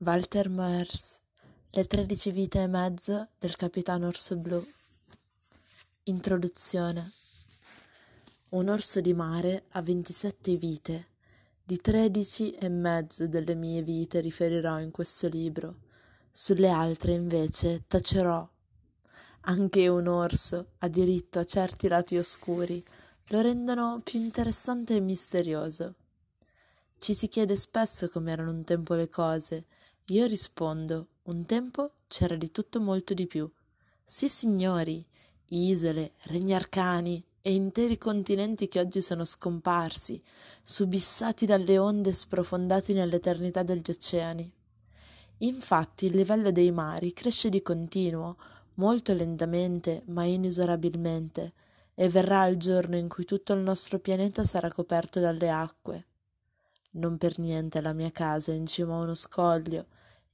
Walter Moers Le tredici vite e mezzo del capitano Orso Blu Introduzione Un orso di mare ha ventisette vite. Di tredici e mezzo delle mie vite riferirò in questo libro. Sulle altre, invece, tacerò. Anche un orso ha diritto a certi lati oscuri, lo rendono più interessante e misterioso. Ci si chiede spesso come erano un tempo le cose, io rispondo, un tempo c'era di tutto molto di più. Sì, signori, isole, regni arcani e interi continenti che oggi sono scomparsi, subissati dalle onde sprofondati nell'eternità degli oceani. Infatti il livello dei mari cresce di continuo, molto lentamente, ma inesorabilmente, e verrà il giorno in cui tutto il nostro pianeta sarà coperto dalle acque. Non per niente la mia casa è in cima a uno scoglio,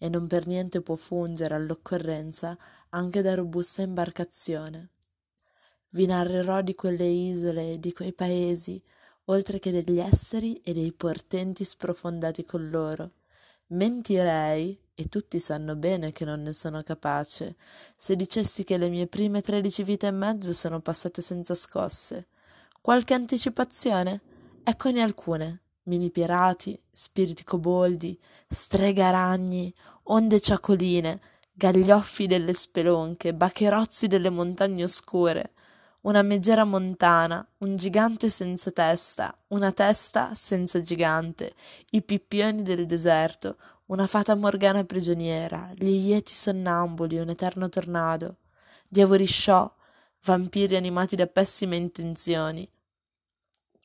e non per niente può fungere all'occorrenza anche da robusta imbarcazione. Vi narrerò di quelle isole e di quei paesi, oltre che degli esseri e dei portenti sprofondati con loro. Mentirei, e tutti sanno bene che non ne sono capace, se dicessi che le mie prime tredici vite e mezzo sono passate senza scosse. Qualche anticipazione? Eccone alcune mini pirati, spiriti coboldi, streghe ragni, onde ciacoline, gaglioffi delle spelonche, bacherozzi delle montagne oscure, una megera montana, un gigante senza testa, una testa senza gigante, i pippioni del deserto, una fata morgana prigioniera, gli ieti sonnambuli, un eterno tornado, diavoli sciò, vampiri animati da pessime intenzioni,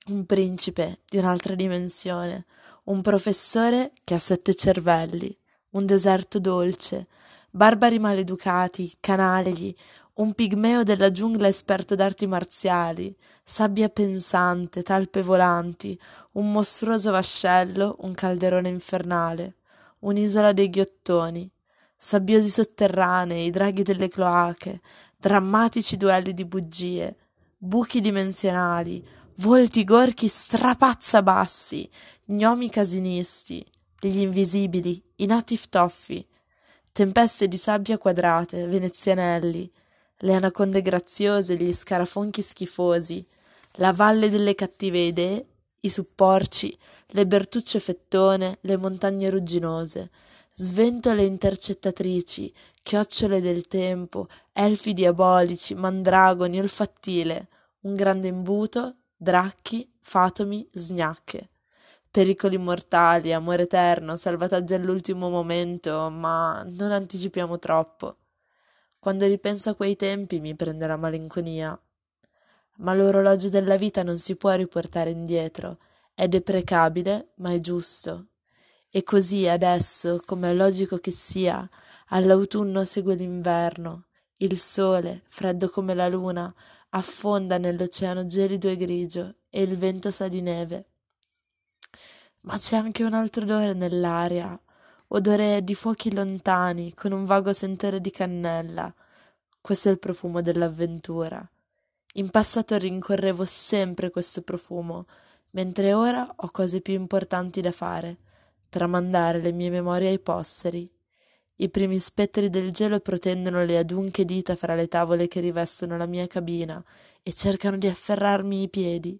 un principe di un'altra dimensione, un professore che ha sette cervelli, un deserto dolce, barbari maleducati, canagli, un pigmeo della giungla esperto d'arti marziali, sabbia pensante, talpe volanti, un mostruoso vascello, un calderone infernale, un'isola dei ghiottoni, sabbiosi sotterranei, draghi delle cloache, drammatici duelli di bugie, buchi dimensionali, volti gorchi strapazzabassi, gnomi casinisti, gli invisibili, i nati ftoffi, tempeste di sabbia quadrate, venezianelli, le anaconde graziose, gli scarafonchi schifosi, la valle delle cattive idee, i supporci, le bertucce fettone, le montagne rugginose, sventole intercettatrici, chiocciole del tempo, elfi diabolici, mandragoni, olfattile, un grande imbuto, dracchi, fatomi, sgnacche. Pericoli mortali, amore eterno, salvataggio all'ultimo momento, ma non anticipiamo troppo. Quando ripenso a quei tempi mi prende la malinconia. Ma l'orologio della vita non si può riportare indietro, è deprecabile, ma è giusto. E così adesso, come è logico che sia, all'autunno segue l'inverno, il sole, freddo come la luna, affonda nell'oceano gelido e grigio e il vento sa di neve. Ma c'è anche un altro odore nell'aria, odore di fuochi lontani con un vago sentore di cannella. Questo è il profumo dell'avventura. In passato rincorrevo sempre questo profumo, mentre ora ho cose più importanti da fare, tramandare le mie memorie ai posteri. I primi spettri del gelo protendono le adunche dita fra le tavole che rivestono la mia cabina e cercano di afferrarmi i piedi.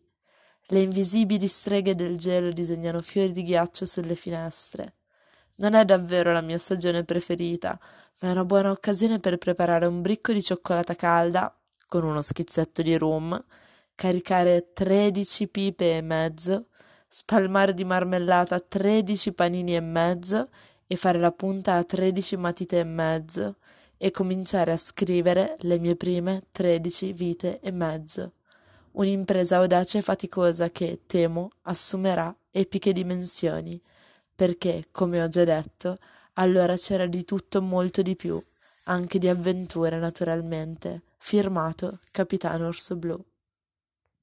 Le invisibili streghe del gelo disegnano fiori di ghiaccio sulle finestre. Non è davvero la mia stagione preferita, ma è una buona occasione per preparare un bricco di cioccolata calda con uno schizzetto di rum, caricare tredici pipe e mezzo, spalmare di marmellata tredici panini e mezzo e fare la punta a tredici matite e mezzo e cominciare a scrivere le mie prime tredici vite e mezzo. Un'impresa audace e faticosa che, temo, assumerà epiche dimensioni, perché, come ho già detto, allora c'era di tutto molto di più, anche di avventure naturalmente. Firmato Capitano Orso Blu.